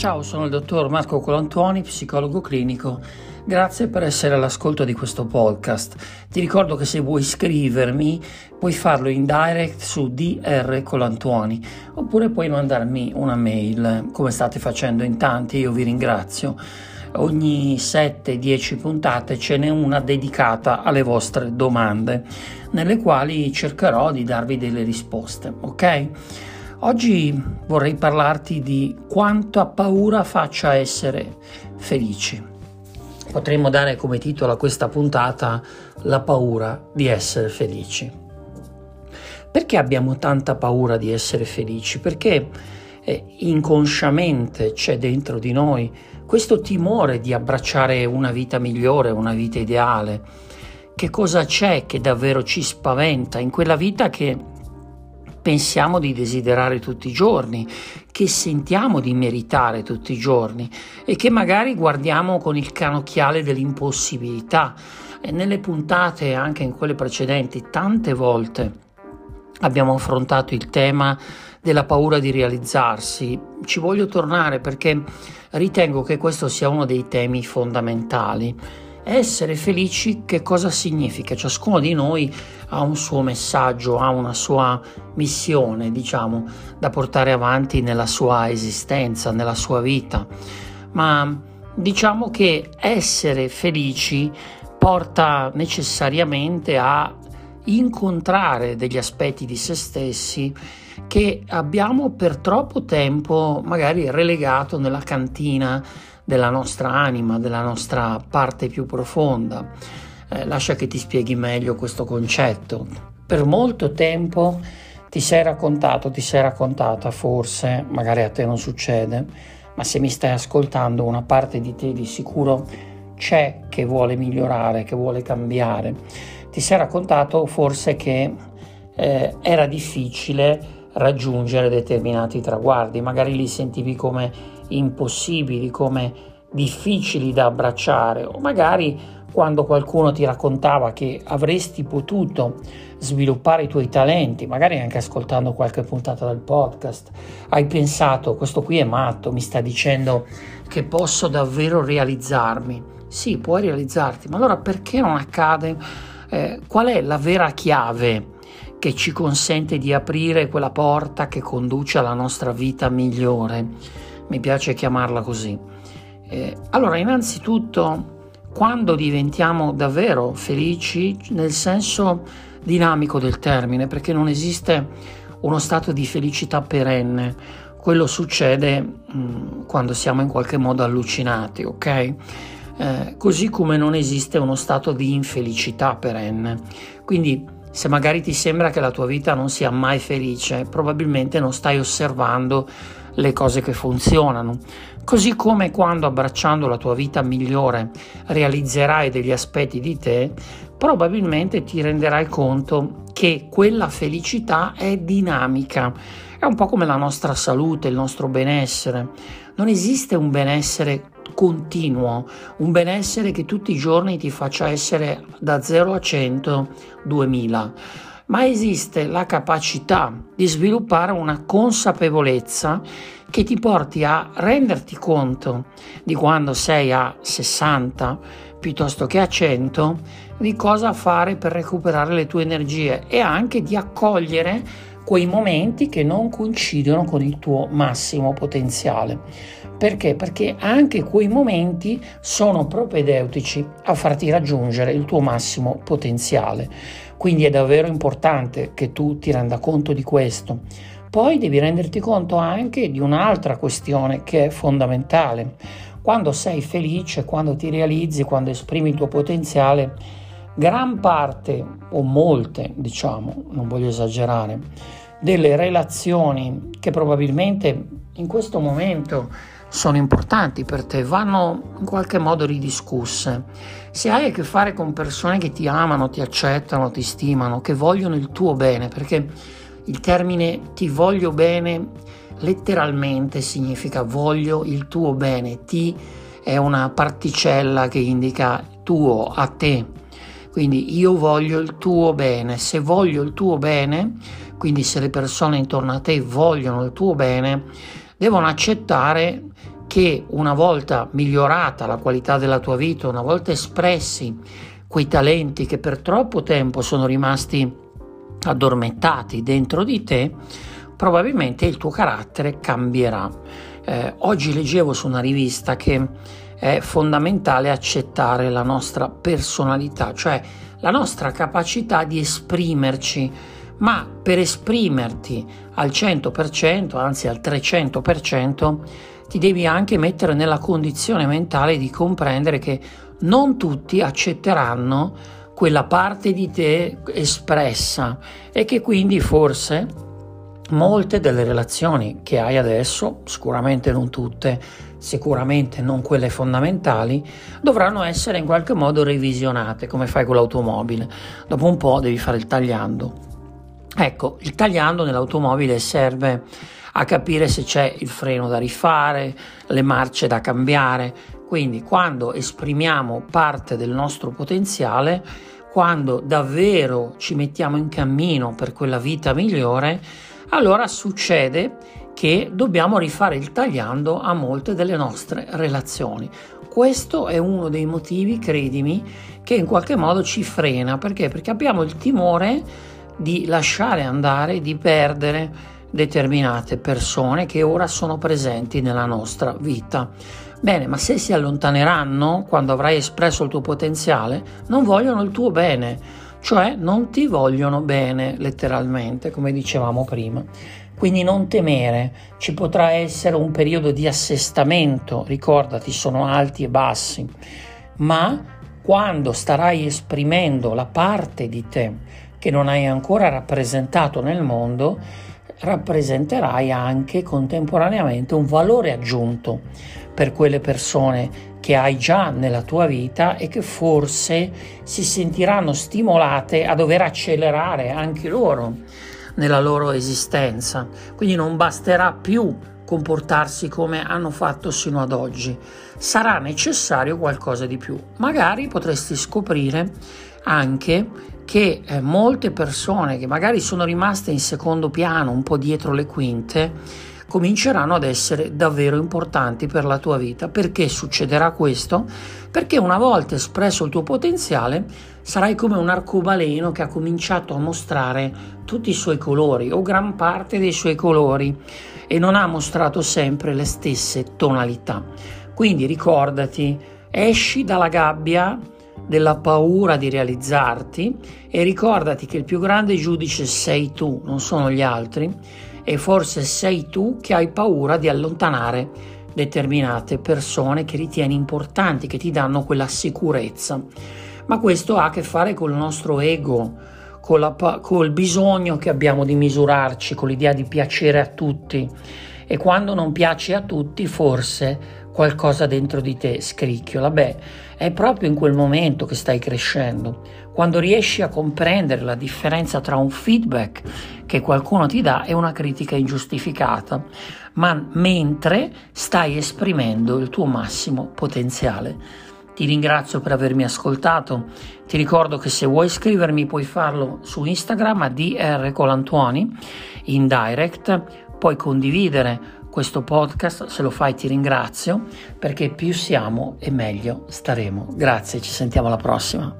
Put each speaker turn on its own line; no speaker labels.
Ciao, sono il dottor Marco Colantuoni, psicologo clinico. Grazie per essere all'ascolto di questo podcast. Ti ricordo che se vuoi iscrivermi puoi farlo in direct su DR Colantuoni oppure puoi mandarmi una mail come state facendo in tanti, io vi ringrazio. Ogni 7-10 puntate ce n'è una dedicata alle vostre domande, nelle quali cercherò di darvi delle risposte, ok? Oggi vorrei parlarti di quanta paura faccia essere felici. Potremmo dare come titolo a questa puntata La paura di essere felici. Perché abbiamo tanta paura di essere felici? Perché eh, inconsciamente c'è dentro di noi questo timore di abbracciare una vita migliore, una vita ideale. Che cosa c'è che davvero ci spaventa in quella vita che pensiamo di desiderare tutti i giorni, che sentiamo di meritare tutti i giorni e che magari guardiamo con il canocchiale dell'impossibilità. E nelle puntate, anche in quelle precedenti, tante volte abbiamo affrontato il tema della paura di realizzarsi. Ci voglio tornare perché ritengo che questo sia uno dei temi fondamentali. Essere felici che cosa significa? Ciascuno di noi ha un suo messaggio, ha una sua missione, diciamo, da portare avanti nella sua esistenza, nella sua vita. Ma diciamo che essere felici porta necessariamente a incontrare degli aspetti di se stessi che abbiamo per troppo tempo magari relegato nella cantina della nostra anima, della nostra parte più profonda. Eh, lascia che ti spieghi meglio questo concetto. Per molto tempo ti sei raccontato, ti sei raccontata, forse, magari a te non succede, ma se mi stai ascoltando una parte di te di sicuro c'è che vuole migliorare, che vuole cambiare. Ti sei raccontato forse che eh, era difficile raggiungere determinati traguardi, magari li sentivi come impossibili, come difficili da abbracciare o magari quando qualcuno ti raccontava che avresti potuto sviluppare i tuoi talenti, magari anche ascoltando qualche puntata del podcast, hai pensato questo qui è matto, mi sta dicendo che posso davvero realizzarmi. Sì, puoi realizzarti, ma allora perché non accade? Eh, qual è la vera chiave che ci consente di aprire quella porta che conduce alla nostra vita migliore? Mi piace chiamarla così. Eh, allora, innanzitutto, quando diventiamo davvero felici, nel senso dinamico del termine, perché non esiste uno stato di felicità perenne, quello succede mh, mm, quando siamo in qualche modo allucinati, ok? Eh, così come non esiste uno stato di infelicità perenne. Quindi se magari ti sembra che la tua vita non sia mai felice, probabilmente non stai osservando le cose che funzionano. Così come quando abbracciando la tua vita migliore realizzerai degli aspetti di te, probabilmente ti renderai conto che quella felicità è dinamica. È un po' come la nostra salute, il nostro benessere. Non esiste un benessere continuo, un benessere che tutti i giorni ti faccia essere da 0 a 100 2000 ma esiste la capacità di sviluppare una consapevolezza che ti porti a renderti conto di quando sei a 60 piuttosto che a 100 di cosa fare per recuperare le tue energie e anche di accogliere quei momenti che non coincidono con il tuo massimo potenziale. Perché? Perché anche quei momenti sono propedeutici a farti raggiungere il tuo massimo potenziale. Quindi è davvero importante che tu ti renda conto di questo. Poi devi renderti conto anche di un'altra questione che è fondamentale. Quando sei felice, quando ti realizzi, quando esprimi il tuo potenziale, gran parte o molte, diciamo, non voglio esagerare, delle relazioni che probabilmente in questo momento sono importanti per te, vanno in qualche modo ridiscusse. Se hai a che fare con persone che ti amano, ti accettano, ti stimano, che vogliono il tuo bene, perché il termine ti voglio bene letteralmente significa voglio il tuo bene, ti è una particella che indica tuo, a te. Quindi io voglio il tuo bene, se voglio il tuo bene, quindi se le persone intorno a te vogliono il tuo bene, devono accettare che una volta migliorata la qualità della tua vita, una volta espressi quei talenti che per troppo tempo sono rimasti addormentati dentro di te, probabilmente il tuo carattere cambierà. Eh, oggi leggevo su una rivista che è fondamentale accettare la nostra personalità, cioè la nostra capacità di esprimerci, ma per esprimerti al 100%, anzi al 300%, ti devi anche mettere nella condizione mentale di comprendere che non tutti accetteranno quella parte di te espressa e che quindi forse molte delle relazioni che hai adesso, sicuramente non tutte, sicuramente non quelle fondamentali, dovranno essere in qualche modo revisionate, come fai con l'automobile. Dopo un po' devi fare il tagliando. Ecco, il tagliando nell'automobile serve a capire se c'è il freno da rifare, le marce da cambiare. Quindi quando esprimiamo parte del nostro potenziale, quando davvero ci mettiamo in cammino per quella vita migliore, allora succede che dobbiamo rifare il tagliando a molte delle nostre relazioni. Questo è uno dei motivi, credimi, che in qualche modo ci frena. Perché? Perché abbiamo il timore di lasciare andare, di perdere determinate persone che ora sono presenti nella nostra vita. Bene, ma se si allontaneranno quando avrai espresso il tuo potenziale, non vogliono il tuo bene, cioè non ti vogliono bene letteralmente, come dicevamo prima. Quindi non temere, ci potrà essere un periodo di assestamento, ricordati, sono alti e bassi, ma quando starai esprimendo la parte di te che non hai ancora rappresentato nel mondo, rappresenterai anche contemporaneamente un valore aggiunto per quelle persone che hai già nella tua vita e che forse si sentiranno stimolate a dover accelerare anche loro nella loro esistenza. Quindi non basterà più comportarsi come hanno fatto sino ad oggi, sarà necessario qualcosa di più. Magari potresti scoprire anche che eh, molte persone che magari sono rimaste in secondo piano, un po' dietro le quinte, cominceranno ad essere davvero importanti per la tua vita. Perché succederà questo? Perché una volta espresso il tuo potenziale, sarai come un arcobaleno che ha cominciato a mostrare tutti i suoi colori o gran parte dei suoi colori e non ha mostrato sempre le stesse tonalità. Quindi ricordati, esci dalla gabbia della paura di realizzarti e ricordati che il più grande giudice sei tu, non sono gli altri, e forse sei tu che hai paura di allontanare determinate persone che ritieni importanti, che ti danno quella sicurezza. Ma questo ha a che fare col nostro ego, con col bisogno che abbiamo di misurarci, con l'idea di piacere a tutti. E quando non piace a tutti, forse qualcosa dentro di te scricchiola. Beh, è proprio in quel momento che stai crescendo, quando riesci a comprendere la differenza tra un feedback che qualcuno ti dà e una critica ingiustificata, ma mentre stai esprimendo il tuo massimo potenziale. Ti ringrazio per avermi ascoltato. Ti ricordo che se vuoi scrivermi puoi farlo su Instagram a drcolantuoni in direct, puoi condividere questo podcast, se lo fai ti ringrazio perché più siamo e meglio staremo. Grazie, ci sentiamo alla prossima.